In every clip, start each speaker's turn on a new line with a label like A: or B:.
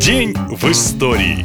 A: День в истории.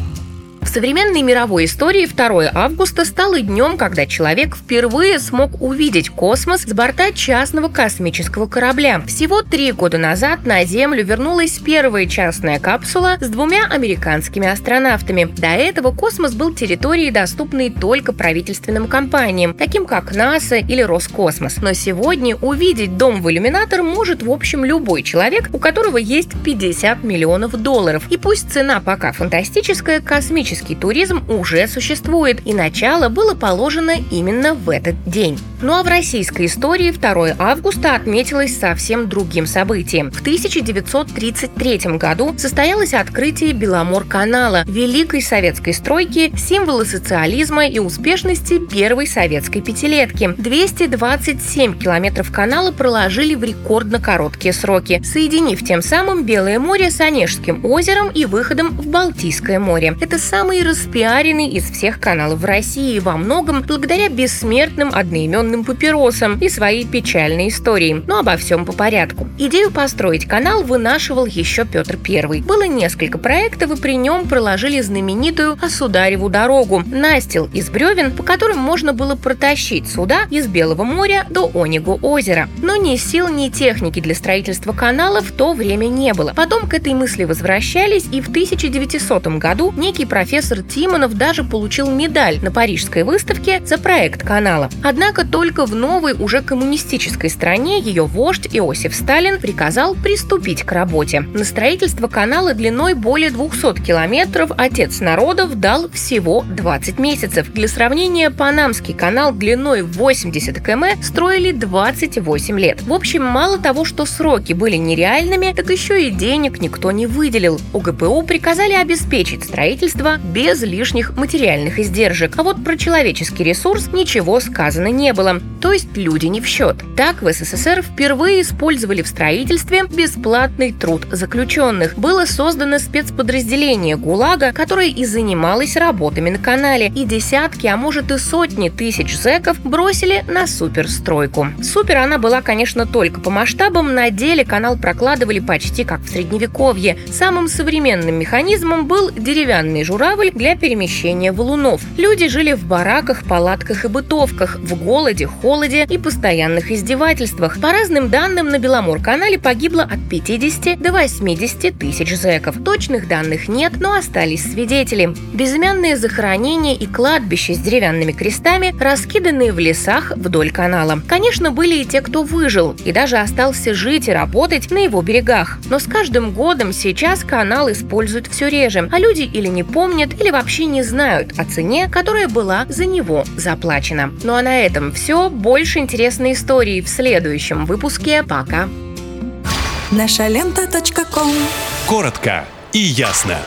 B: Современной мировой истории 2 августа стало днем, когда человек впервые смог увидеть космос с борта частного космического корабля. Всего три года назад на Землю вернулась первая частная капсула с двумя американскими астронавтами. До этого космос был территорией, доступной только правительственным компаниям, таким как НАСА или Роскосмос. Но сегодня увидеть дом в иллюминатор может, в общем, любой человек, у которого есть 50 миллионов долларов. И пусть цена пока фантастическая, космическая туристический туризм уже существует, и начало было положено именно в этот день. Ну а в российской истории 2 августа отметилось совсем другим событием. В 1933 году состоялось открытие Беломор-канала, великой советской стройки, символа социализма и успешности первой советской пятилетки. 227 километров канала проложили в рекордно короткие сроки, соединив тем самым Белое море с Онежским озером и выходом в Балтийское море. Это самый самый распиаренный из всех каналов в России во многом благодаря бессмертным одноименным папиросам и своей печальной истории. Но обо всем по порядку. Идею построить канал вынашивал еще Петр I. Было несколько проектов, и при нем проложили знаменитую Осудареву дорогу – настил из бревен, по которым можно было протащить суда из Белого моря до Онегу озера. Но ни сил, ни техники для строительства канала в то время не было. Потом к этой мысли возвращались, и в 1900 году некий профессор профессор Тимонов даже получил медаль на Парижской выставке за проект канала. Однако только в новой, уже коммунистической стране ее вождь Иосиф Сталин приказал приступить к работе. На строительство канала длиной более 200 километров отец народов дал всего 20 месяцев. Для сравнения, Панамский канал длиной 80 км строили 28 лет. В общем, мало того, что сроки были нереальными, так еще и денег никто не выделил. УГПУ приказали обеспечить строительство без лишних материальных издержек. А вот про человеческий ресурс ничего сказано не было. То есть люди не в счет. Так в СССР впервые использовали в строительстве бесплатный труд заключенных. Было создано спецподразделение ГУЛАГа, которое и занималось работами на канале. И десятки, а может и сотни тысяч зэков бросили на суперстройку. Супер она была, конечно, только по масштабам. На деле канал прокладывали почти как в Средневековье. Самым современным механизмом был деревянный журавль, корабль для перемещения валунов. Люди жили в бараках, палатках и бытовках, в голоде, холоде и постоянных издевательствах. По разным данным, на Беломор-канале погибло от 50 до 80 тысяч зэков. Точных данных нет, но остались свидетели. Безымянные захоронения и кладбища с деревянными крестами, раскиданные в лесах вдоль канала. Конечно, были и те, кто выжил, и даже остался жить и работать на его берегах. Но с каждым годом сейчас канал используют все реже, а люди или не помнят, помнят или вообще не знают о цене, которая была за него заплачена. Ну а на этом все. Больше интересной истории в следующем выпуске. Пока.
C: Наша лента.
A: Коротко и ясно.